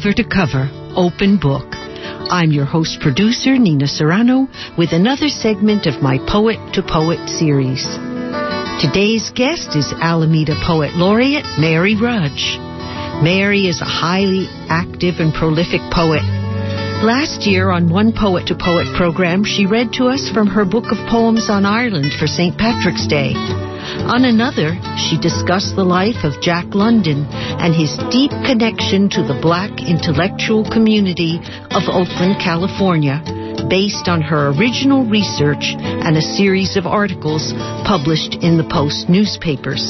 Cover to Cover Open Book. I'm your host producer, Nina Serrano, with another segment of my Poet to Poet series. Today's guest is Alameda Poet Laureate Mary Rudge. Mary is a highly active and prolific poet. Last year on one Poet to Poet program, she read to us from her book of poems on Ireland for St. Patrick's Day. On another, she discussed the life of Jack London and his deep connection to the black intellectual community of Oakland, California, based on her original research and a series of articles published in the Post newspapers.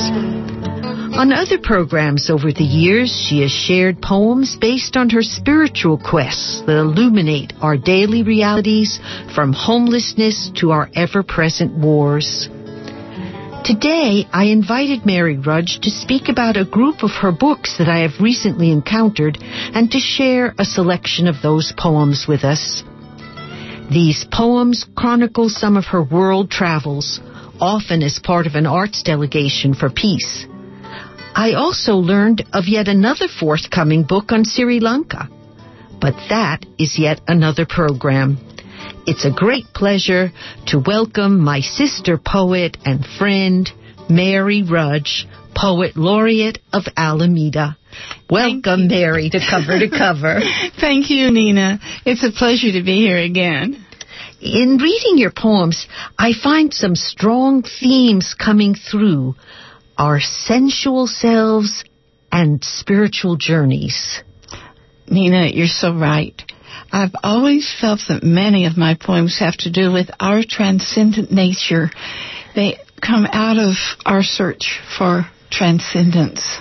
On other programs over the years, she has shared poems based on her spiritual quests that illuminate our daily realities from homelessness to our ever present wars. Today, I invited Mary Rudge to speak about a group of her books that I have recently encountered and to share a selection of those poems with us. These poems chronicle some of her world travels, often as part of an arts delegation for peace. I also learned of yet another forthcoming book on Sri Lanka. But that is yet another program. It's a great pleasure to welcome my sister poet and friend, Mary Rudge, Poet Laureate of Alameda. Welcome, Mary, to Cover to Cover. Thank you, Nina. It's a pleasure to be here again. In reading your poems, I find some strong themes coming through our sensual selves and spiritual journeys. Nina, you're so right. I've always felt that many of my poems have to do with our transcendent nature. They come out of our search for transcendence.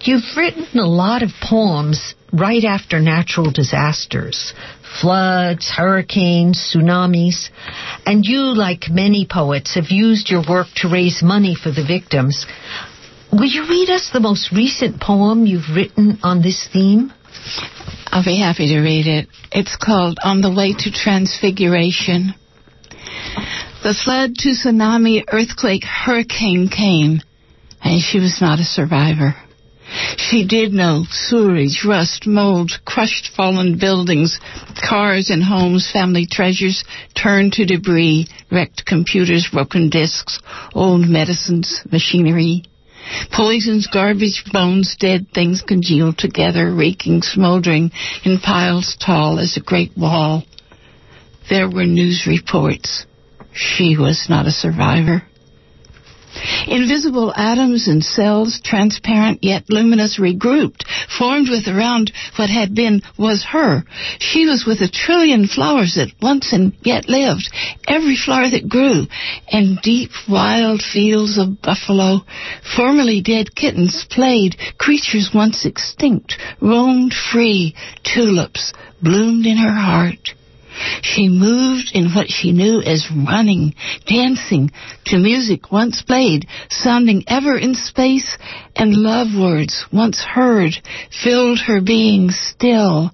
You've written a lot of poems right after natural disasters, floods, hurricanes, tsunamis, and you, like many poets, have used your work to raise money for the victims. Will you read us the most recent poem you've written on this theme? I'll be happy to read it. It's called On the Way to Transfiguration. The flood, to tsunami, earthquake, hurricane came, and she was not a survivor. She did know sewage, rust, mold, crushed fallen buildings, cars and homes, family treasures turned to debris, wrecked computers, broken disks, old medicines, machinery. Poisons, garbage, bones, dead things congealed together, reeking, smoldering in piles tall as a great wall. There were news reports. She was not a survivor. Invisible atoms and cells, transparent yet luminous, regrouped, formed with around what had been was her. She was with a trillion flowers that once and yet lived, every flower that grew, and deep wild fields of buffalo, formerly dead kittens played, creatures once extinct, roamed free, tulips bloomed in her heart. She moved in what she knew as running, dancing to music once played, sounding ever in space, and love words once heard filled her being still.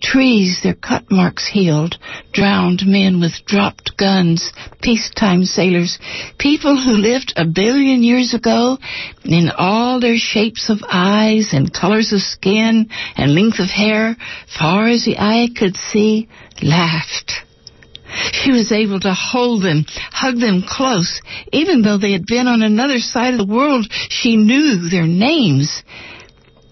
Trees their cut marks healed, drowned men with dropped guns, peacetime sailors, people who lived a billion years ago in all their shapes of eyes and colors of skin and length of hair, far as the eye could see, laughed. She was able to hold them, hug them close, even though they had been on another side of the world. She knew their names.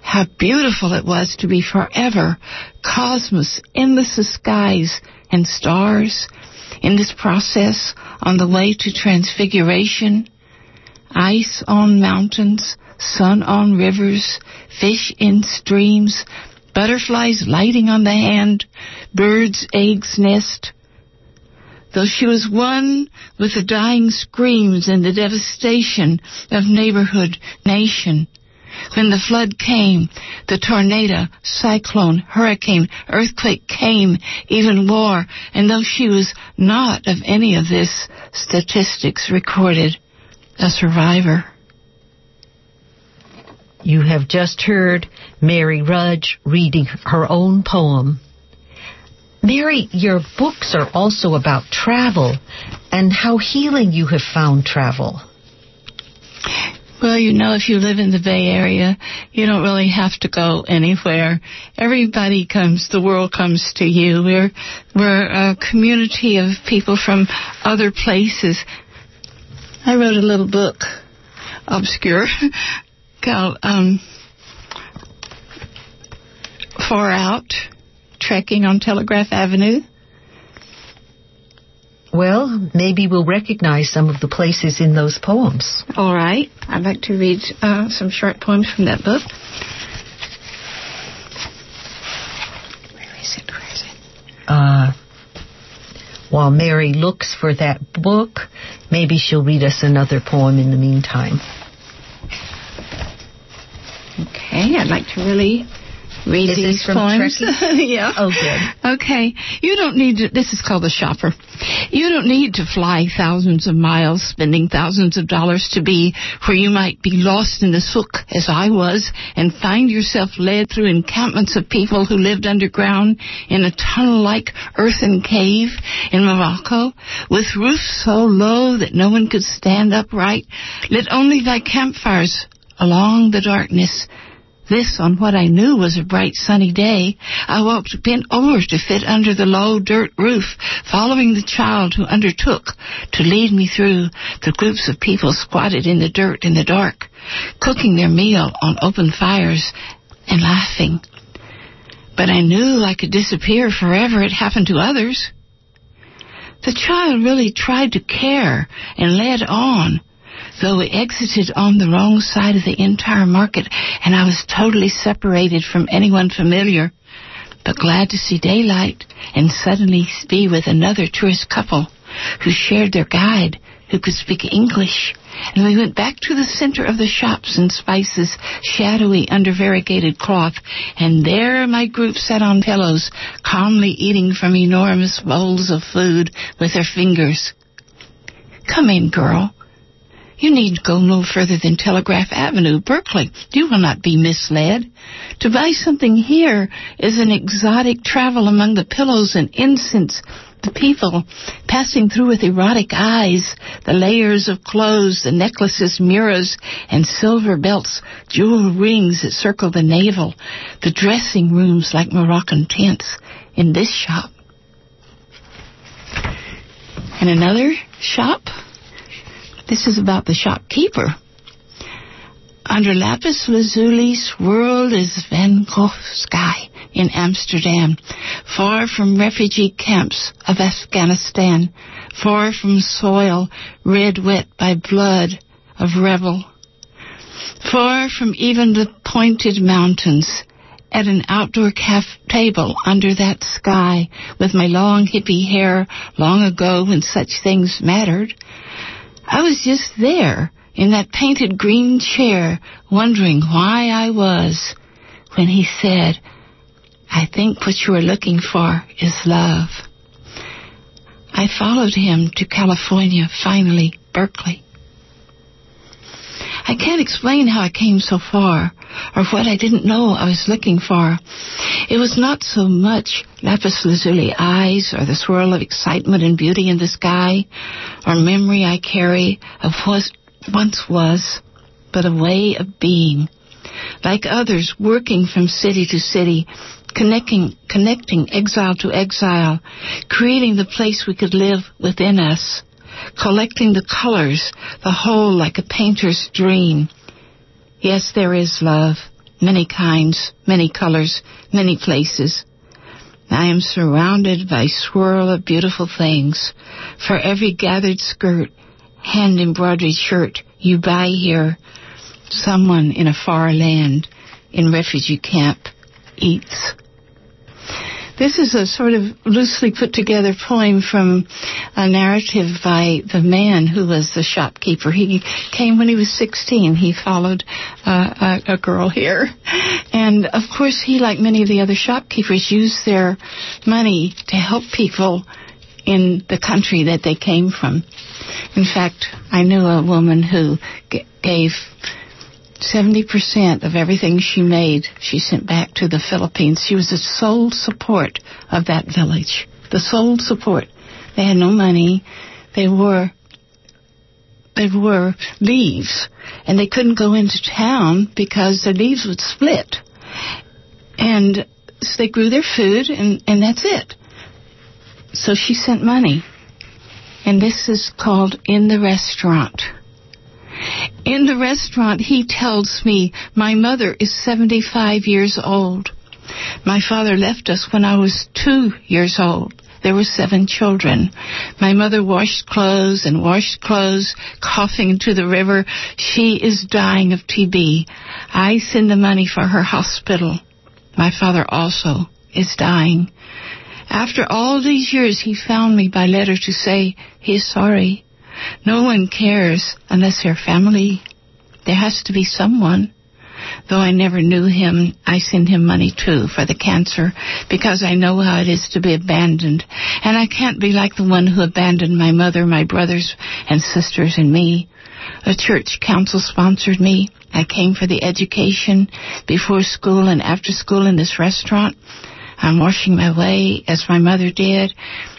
How beautiful it was to be forever cosmos, endless skies and stars in this process on the way to transfiguration. Ice on mountains, sun on rivers, fish in streams, butterflies lighting on the hand, birds' eggs nest. Though she was one with the dying screams and the devastation of neighborhood, nation, when the flood came, the tornado, cyclone, hurricane, earthquake came, even war, and though she was not of any of this, statistics recorded a survivor. You have just heard Mary Rudge reading her own poem. Mary, your books are also about travel and how healing you have found travel. Well, you know, if you live in the Bay Area, you don't really have to go anywhere. Everybody comes, the world comes to you. We're, we're a community of people from other places. I wrote a little book, obscure, called, um, Far Out, Trekking on Telegraph Avenue. Well, maybe we'll recognize some of the places in those poems. All right. I'd like to read uh, some short poems from that book. Where is it? Where is it? Uh, while Mary looks for that book, maybe she'll read us another poem in the meantime. Okay, I'd like to really read these from poems. Yeah. Oh, good. Okay. You don't need to, this is called The Shopper. You don't need to fly thousands of miles, spending thousands of dollars to be where you might be lost in the souk, as I was, and find yourself led through encampments of people who lived underground in a tunnel-like earthen cave in Morocco, with roofs so low that no one could stand upright, lit only by campfires along the darkness. This on what I knew was a bright sunny day. I walked bent over to fit under the low dirt roof, following the child who undertook to lead me through the groups of people squatted in the dirt in the dark, cooking their meal on open fires and laughing. But I knew I could disappear forever. It happened to others. The child really tried to care and led on though we exited on the wrong side of the entire market and I was totally separated from anyone familiar, but glad to see daylight and suddenly be with another tourist couple who shared their guide who could speak English. And we went back to the center of the shops and spices, shadowy under variegated cloth, and there my group sat on pillows, calmly eating from enormous bowls of food with their fingers. Come in, girl. You need go no further than Telegraph Avenue, Berkeley. You will not be misled. To buy something here is an exotic travel among the pillows and incense, the people passing through with erotic eyes, the layers of clothes, the necklaces, mirrors, and silver belts, jewel rings that circle the navel, the dressing rooms like Moroccan tents in this shop. And another shop this is about the shopkeeper. Under lapis lazuli's world is Van Gogh sky in Amsterdam, far from refugee camps of Afghanistan, far from soil red wet by blood of rebel, far from even the pointed mountains, at an outdoor cafe table under that sky with my long hippie hair long ago when such things mattered, I was just there in that painted green chair wondering why I was when he said, I think what you are looking for is love. I followed him to California, finally, Berkeley. I can't explain how I came so far or what I didn't know I was looking for. It was not so much lapis lazuli eyes or the swirl of excitement and beauty in the sky or memory I carry of what once was, but a way of being. Like others working from city to city, connecting, connecting exile to exile, creating the place we could live within us collecting the colors, the whole like a painter's dream. Yes, there is love, many kinds, many colors, many places. I am surrounded by swirl of beautiful things. For every gathered skirt, hand embroidered shirt you buy here, someone in a far land, in refugee camp, eats. This is a sort of loosely put together poem from a narrative by the man who was the shopkeeper. He came when he was 16. He followed uh, a, a girl here. And of course, he, like many of the other shopkeepers, used their money to help people in the country that they came from. In fact, I knew a woman who g- gave 70% of everything she made, she sent back to the Philippines. She was the sole support of that village. The sole support. They had no money. They wore there were leaves, and they couldn't go into town because the leaves would split. And so they grew their food, and, and that's it. So she sent money. And this is called In the Restaurant. In the restaurant, he tells me my mother is 75 years old. My father left us when I was two years old. There were seven children. My mother washed clothes and washed clothes, coughing into the river. She is dying of TB. I send the money for her hospital. My father also is dying. After all these years, he found me by letter to say he is sorry. No one cares unless they're family. There has to be someone. Though I never knew him, I send him money too for the cancer because I know how it is to be abandoned. And I can't be like the one who abandoned my mother, my brothers and sisters and me. A church council sponsored me. I came for the education before school and after school in this restaurant. I'm washing my way as my mother did.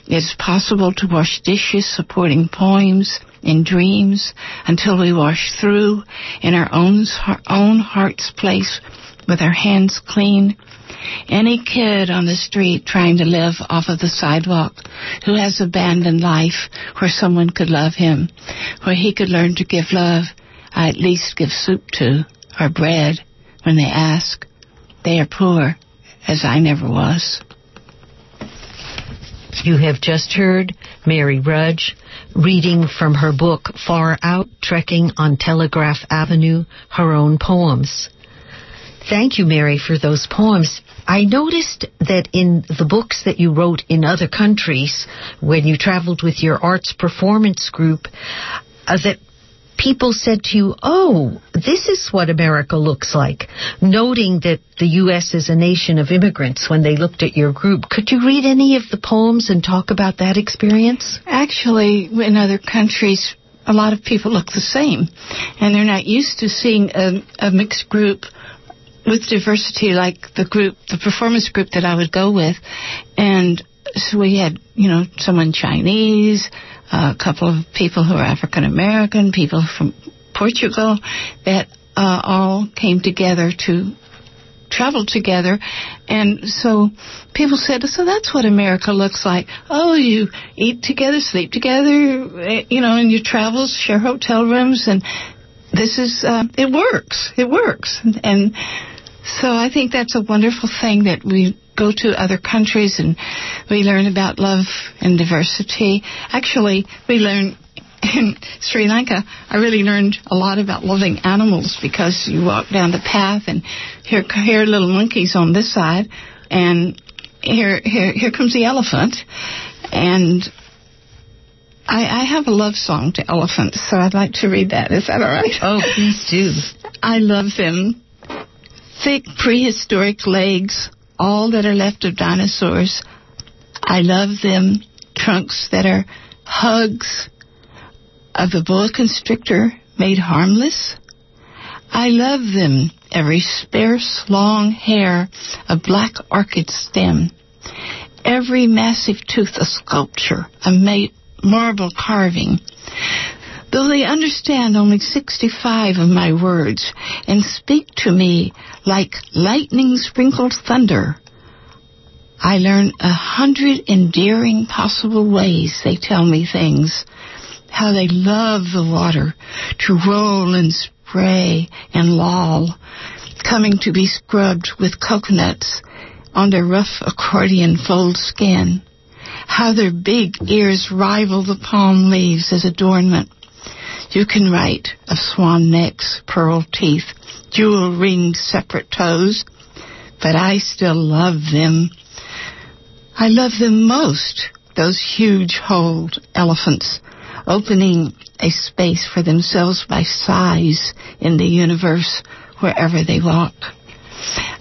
It's possible to wash dishes supporting poems in dreams until we wash through in our own, own heart's place with our hands clean. Any kid on the street trying to live off of the sidewalk who has abandoned life where someone could love him, where he could learn to give love, I at least give soup to, or bread when they ask. They are poor, as I never was. You have just heard Mary Rudge reading from her book Far Out Trekking on Telegraph Avenue, her own poems. Thank you, Mary, for those poems. I noticed that in the books that you wrote in other countries, when you traveled with your arts performance group, uh, that people said to you, oh, this is what America looks like, noting that the U.S. is a nation of immigrants when they looked at your group. Could you read any of the poems and talk about that experience? Actually, in other countries, a lot of people look the same, and they're not used to seeing a, a mixed group with diversity like the group, the performance group that I would go with. And so we had, you know, someone Chinese, a couple of people who are African American, people from Portugal that uh, all came together to travel together. And so people said, so that's what America looks like. Oh, you eat together, sleep together, eh, you know, in your travels, share hotel rooms, and this is, uh, it works. It works. And so I think that's a wonderful thing that we go to other countries and we learn about love and diversity. Actually, we learn in Sri Lanka, I really learned a lot about loving animals because you walk down the path and here, here are little monkeys on this side, and here, here, here comes the elephant, and I, I have a love song to elephants, so I'd like to read that. Is that all right? Oh, please do. I love them. Thick prehistoric legs, all that are left of dinosaurs. I love them. Trunks that are hugs of the boa constrictor made harmless. I love them. Every sparse long hair, of black orchid stem. Every massive tooth, a sculpture, a ma- marble carving. Though they understand only 65 of my words and speak to me like lightning sprinkled thunder, I learn a hundred endearing possible ways they tell me things. How they love the water to roll and spray and loll, coming to be scrubbed with coconuts on their rough accordion fold skin. How their big ears rival the palm leaves as adornment. You can write of swan necks, pearl teeth, jewel ringed separate toes, but I still love them. I love them most, those huge holed elephants, opening a space for themselves by size in the universe wherever they walk.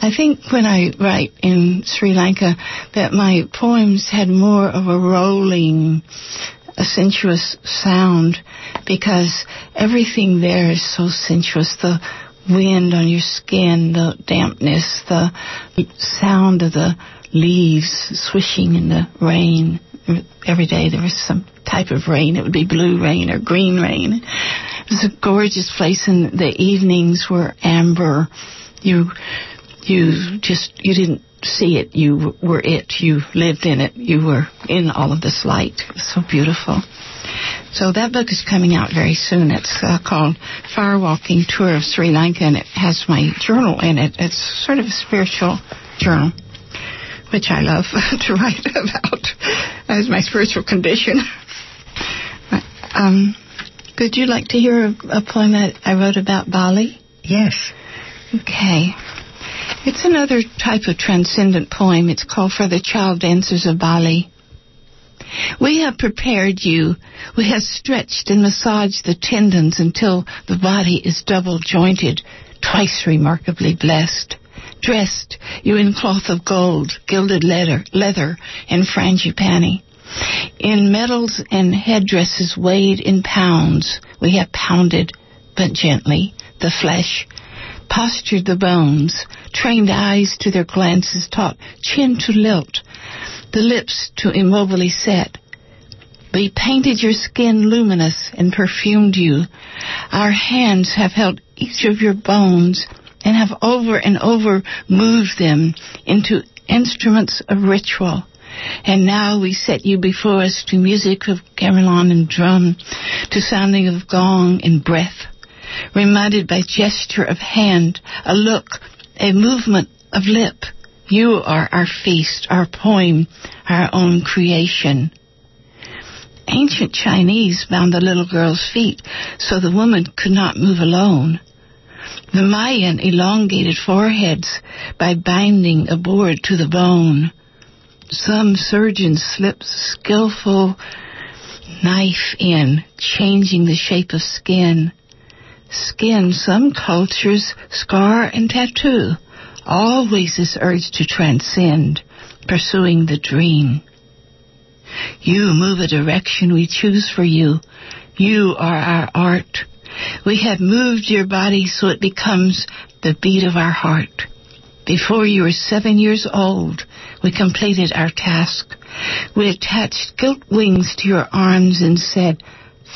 I think when I write in Sri Lanka that my poems had more of a rolling, a sensuous sound because everything there is so sensuous. The wind on your skin, the dampness, the sound of the leaves swishing in the rain. Every day there was some type of rain. It would be blue rain or green rain. It was a gorgeous place, and the evenings were amber. You, you just you didn't see it. You were it. You lived in it. You were in all of this light. It was so beautiful. So that book is coming out very soon. It's uh, called Fire Walking Tour of Sri Lanka, and it has my journal in it. It's sort of a spiritual journal, which I love to write about as my spiritual condition. um, would you like to hear a, a poem that I wrote about Bali? Yes. Okay. It's another type of transcendent poem. It's called For the Child Dancers of Bali. We have prepared you. We have stretched and massaged the tendons until the body is double jointed, twice remarkably blessed. Dressed you in cloth of gold, gilded leather, leather, and frangipani. In medals and headdresses weighed in pounds, we have pounded, but gently, the flesh, postured the bones, trained eyes to their glances, taught chin to lilt, the lips to immobily set. We painted your skin luminous and perfumed you. Our hands have held each of your bones and have over and over moved them into instruments of ritual. And now we set you before us to music of gamelan and drum, to sounding of gong and breath, reminded by gesture of hand, a look, a movement of lip, you are our feast, our poem, our own creation. Ancient Chinese bound the little girl's feet so the woman could not move alone. The Mayan elongated foreheads by binding a board to the bone. Some surgeon slips skillful knife in, changing the shape of skin. Skin some cultures scar and tattoo always this urge to transcend, pursuing the dream. You move a direction we choose for you. You are our art. We have moved your body so it becomes the beat of our heart. Before you were seven years old, we completed our task. We attached gilt wings to your arms and said,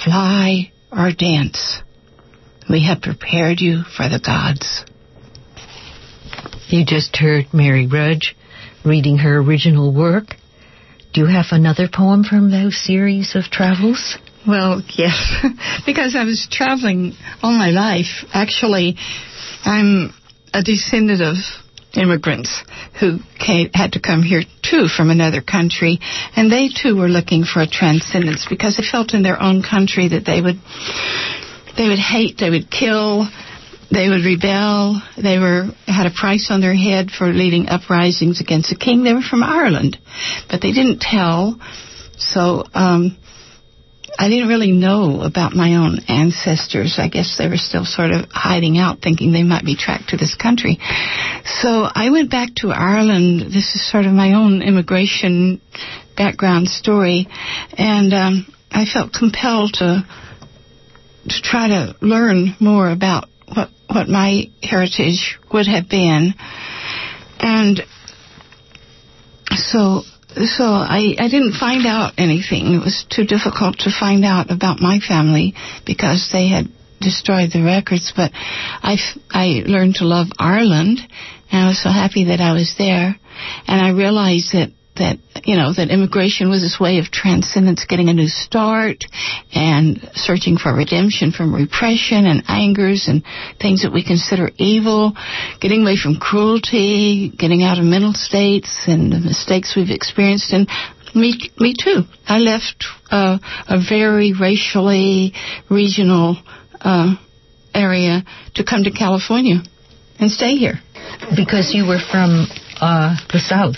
fly or dance. We have prepared you for the gods. You just heard Mary Rudge reading her original work. Do you have another poem from those series of travels? Well, yes, because I was traveling all my life. Actually, I'm a descendant of immigrants who came, had to come here too from another country, and they too were looking for a transcendence because they felt in their own country that they would they would hate, they would kill, they would rebel. They were had a price on their head for leading uprisings against the king. They were from Ireland, but they didn't tell. So um, I didn't really know about my own ancestors. I guess they were still sort of hiding out, thinking they might be tracked to this country. So I went back to Ireland. This is sort of my own immigration background story, and um, I felt compelled to to try to learn more about what what my heritage would have been, and so so I, I didn't find out anything. It was too difficult to find out about my family because they had destroyed the records. But I, I learned to love Ireland, and I was so happy that I was there. And I realized that that you know that immigration was this way of transcendence, getting a new start, and searching for redemption from repression and angers and things that we consider evil, getting away from cruelty, getting out of mental states and the mistakes we've experienced, and me, me too. I left uh, a very racially regional uh, area to come to California and stay here. Because you were from uh, the South.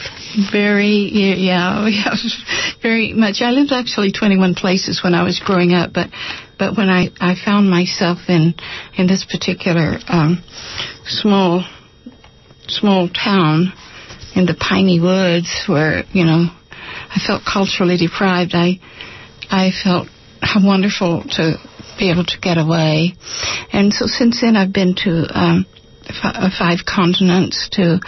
Very, yeah, yeah, very much. I lived actually 21 places when I was growing up, but but when I I found myself in in this particular um, small small town in the piney woods where you know I felt culturally deprived. I I felt how wonderful to be able to get away, and so since then I've been to um, f- five continents to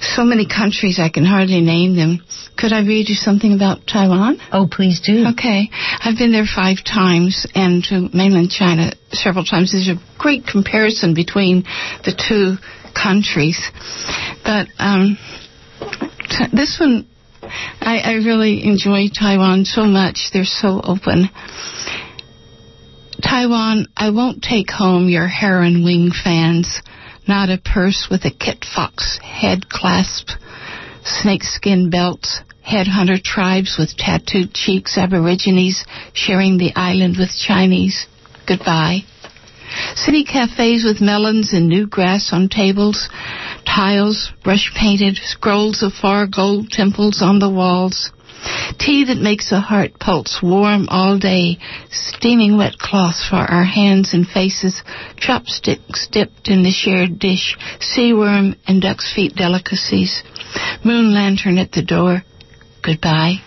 so many countries I can hardly name them. Could I read you something about Taiwan? Oh, please do. Okay. I've been there five times and to mainland China several times. There's a great comparison between the two countries. But um, t- this one, I, I really enjoy Taiwan so much. They're so open. Taiwan, I won't take home your heron wing fans not a purse with a kit fox head clasp, snakeskin belts, headhunter tribes with tattooed cheeks, aborigines sharing the island with Chinese. Goodbye. City cafes with melons and new grass on tables, tiles brush painted, scrolls of far gold temples on the walls. Tea that makes a heart pulse warm all day, steaming wet cloths for our hands and faces, chopsticks dipped in the shared dish, sea worm and duck's feet delicacies, moon lantern at the door. Goodbye.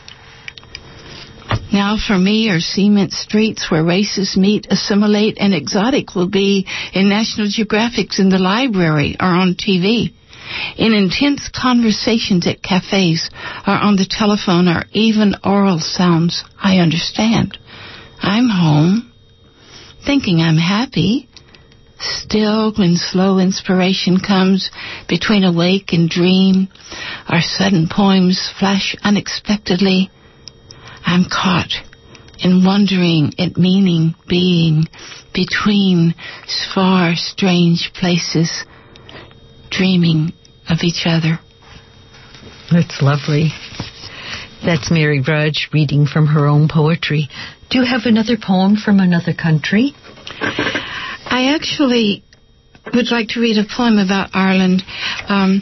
Now for me are cement streets where races meet, assimilate, and exotic will be. In National Geographics in the library or on TV in intense conversations at cafes or on the telephone or even oral sounds, I understand. I'm home, thinking I'm happy. Still, when slow inspiration comes between awake and dream, or sudden poems flash unexpectedly, I'm caught in wondering at meaning being between far strange places, dreaming of each other. That's lovely. That's Mary Rudge reading from her own poetry. Do you have another poem from another country? I actually would like to read a poem about Ireland um,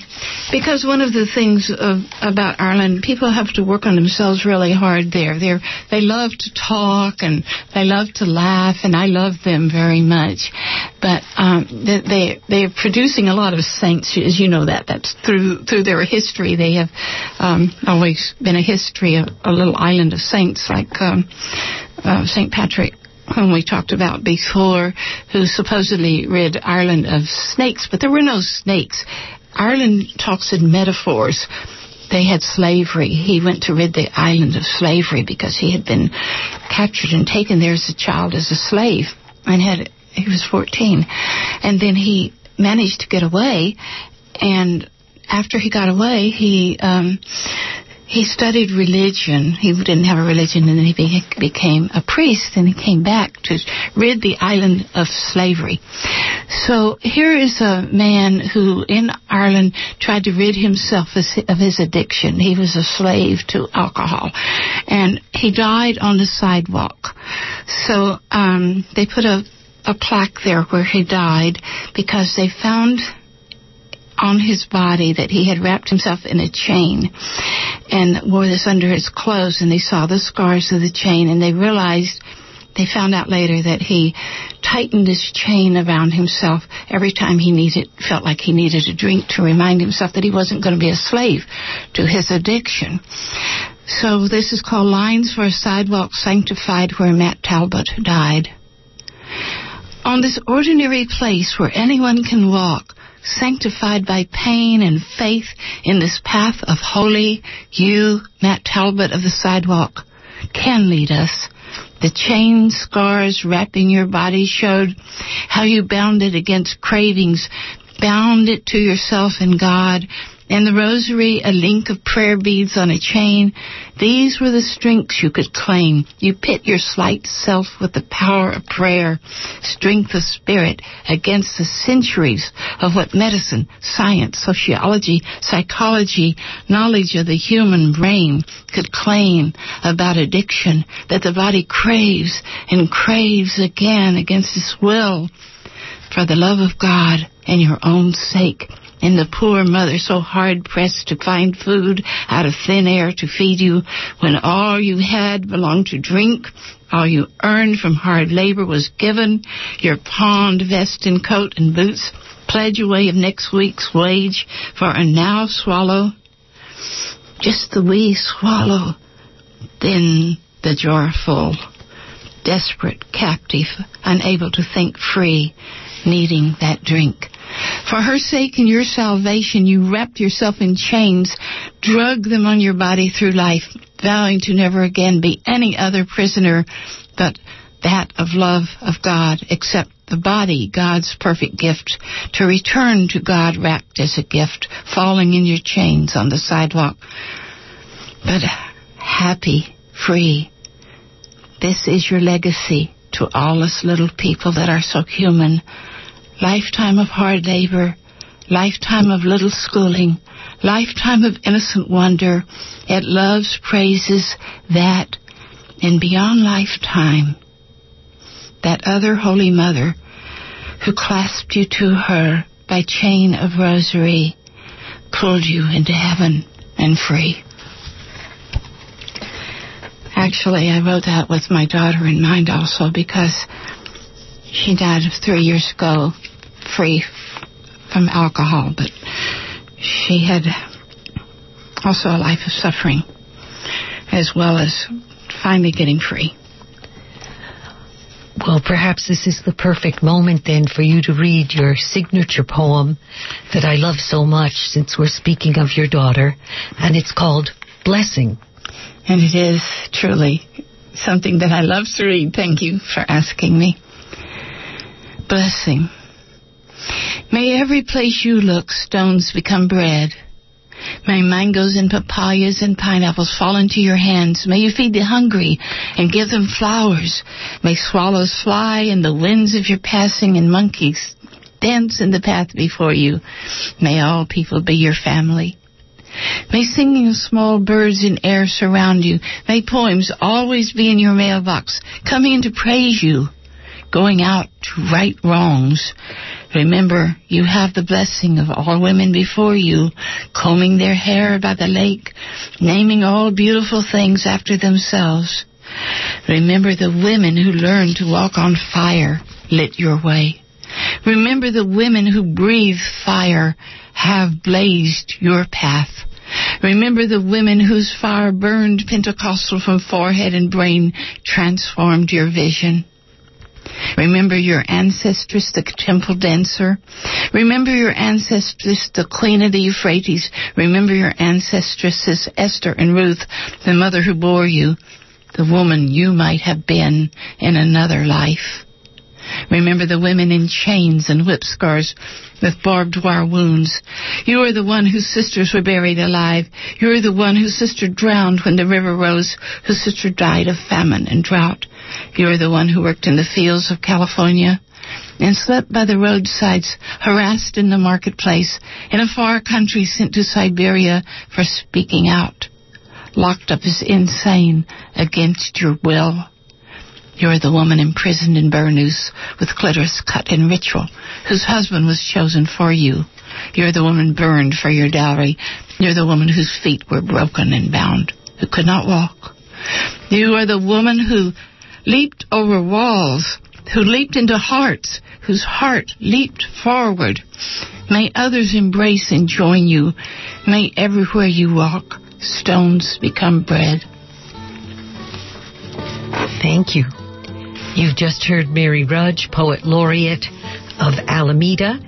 because one of the things of, about Ireland, people have to work on themselves really hard there. They're, they love to talk and they love to laugh, and I love them very much. But um, they they're producing a lot of saints, as you know that. That's through through their history. They have um, always been a history, of a little island of saints like um, uh, Saint Patrick whom we talked about before, who supposedly rid Ireland of snakes, but there were no snakes. Ireland talks in metaphors. They had slavery. He went to rid the island of slavery because he had been captured and taken there as a child as a slave and had he was 14 and then he managed to get away and after he got away he um he studied religion. He didn't have a religion, and then he be- became a priest, and he came back to rid the island of slavery. So here is a man who, in Ireland, tried to rid himself of his addiction. He was a slave to alcohol, and he died on the sidewalk. So um, they put a a plaque there where he died because they found on his body that he had wrapped himself in a chain and wore this under his clothes and they saw the scars of the chain and they realized they found out later that he tightened this chain around himself every time he needed felt like he needed a drink to remind himself that he wasn't going to be a slave to his addiction. So this is called Lines for a Sidewalk Sanctified where Matt Talbot died. On this ordinary place where anyone can walk, sanctified by pain and faith in this path of holy, you, Matt Talbot of the sidewalk, can lead us. The chain scars wrapping your body showed how you bound it against cravings, bound it to yourself and God, and the rosary, a link of prayer beads on a chain. These were the strengths you could claim. You pit your slight self with the power of prayer, strength of spirit against the centuries of what medicine, science, sociology, psychology, knowledge of the human brain could claim about addiction that the body craves and craves again against its will for the love of God and your own sake and the poor mother so hard pressed to find food out of thin air to feed you when all you had belonged to drink, all you earned from hard labor was given, your pawned vest and coat and boots, pledge away of next week's wage for a now swallow, just the wee swallow, then the jar full, desperate, captive, unable to think free, needing that drink For her sake and your salvation, you wrapped yourself in chains, drug them on your body through life, vowing to never again be any other prisoner but that of love of God, except the body, God's perfect gift, to return to God wrapped as a gift, falling in your chains on the sidewalk. But happy, free. This is your legacy to all us little people that are so human. Lifetime of hard labor, lifetime of little schooling, lifetime of innocent wonder. It loves, praises that, and beyond lifetime, that other Holy Mother who clasped you to her by chain of rosary, pulled you into heaven and free. Actually, I wrote that with my daughter in mind also because she died three years ago, free from alcohol, but she had also a life of suffering as well as finally getting free. Well, perhaps this is the perfect moment then for you to read your signature poem that I love so much since we're speaking of your daughter, and it's called Blessing. And it is truly something that I love to read. Thank you for asking me. Blessing. May every place you look, stones become bread. May mangoes and papayas and pineapples fall into your hands. May you feed the hungry and give them flowers. May swallows fly in the winds of your passing and monkeys dance in the path before you. May all people be your family. May singing of small birds in air surround you. May poems always be in your mailbox, coming in to praise you, going out to right wrongs. Remember, you have the blessing of all women before you, combing their hair by the lake, naming all beautiful things after themselves. Remember the women who learned to walk on fire, lit your way. Remember the women who breathe fire, have blazed your path. Remember the women whose fire burned Pentecostal from forehead and brain, transformed your vision. Remember your ancestress, the temple dancer. Remember your ancestress, the queen of the Euphrates. Remember your ancestresses, Esther and Ruth, the mother who bore you, the woman you might have been in another life. Remember the women in chains and whip scars with barbed wire wounds. You are the one whose sisters were buried alive. You are the one whose sister drowned when the river rose, whose sister died of famine and drought. You are the one who worked in the fields of California and slept by the roadsides, harassed in the marketplace, in a far country sent to Siberia for speaking out, locked up as insane against your will. You're the woman imprisoned in Burnous with clitoris cut in ritual, whose husband was chosen for you. You're the woman burned for your dowry. You're the woman whose feet were broken and bound, who could not walk. You are the woman who leaped over walls, who leaped into hearts, whose heart leaped forward. May others embrace and join you. May everywhere you walk, stones become bread. Thank you. You've just heard Mary Rudge, Poet Laureate of Alameda.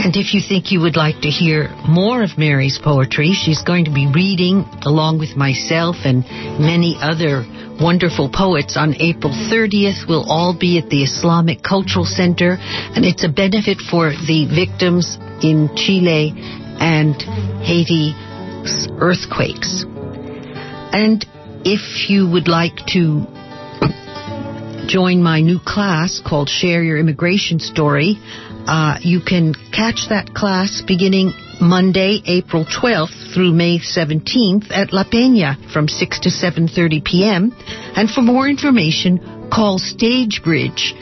And if you think you would like to hear more of Mary's poetry, she's going to be reading along with myself and many other wonderful poets on April 30th. We'll all be at the Islamic Cultural Center, and it's a benefit for the victims in Chile and Haiti earthquakes. And if you would like to join my new class called Share Your Immigration Story, uh, you can catch that class beginning Monday, April 12th through May 17th at La Peña from 6 to 7.30 p.m. And for more information, call Stagebridge,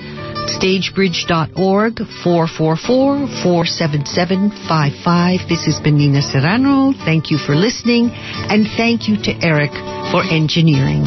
stagebridge.org 444-477-55. This has been Nina Serrano. Thank you for listening, and thank you to Eric for engineering.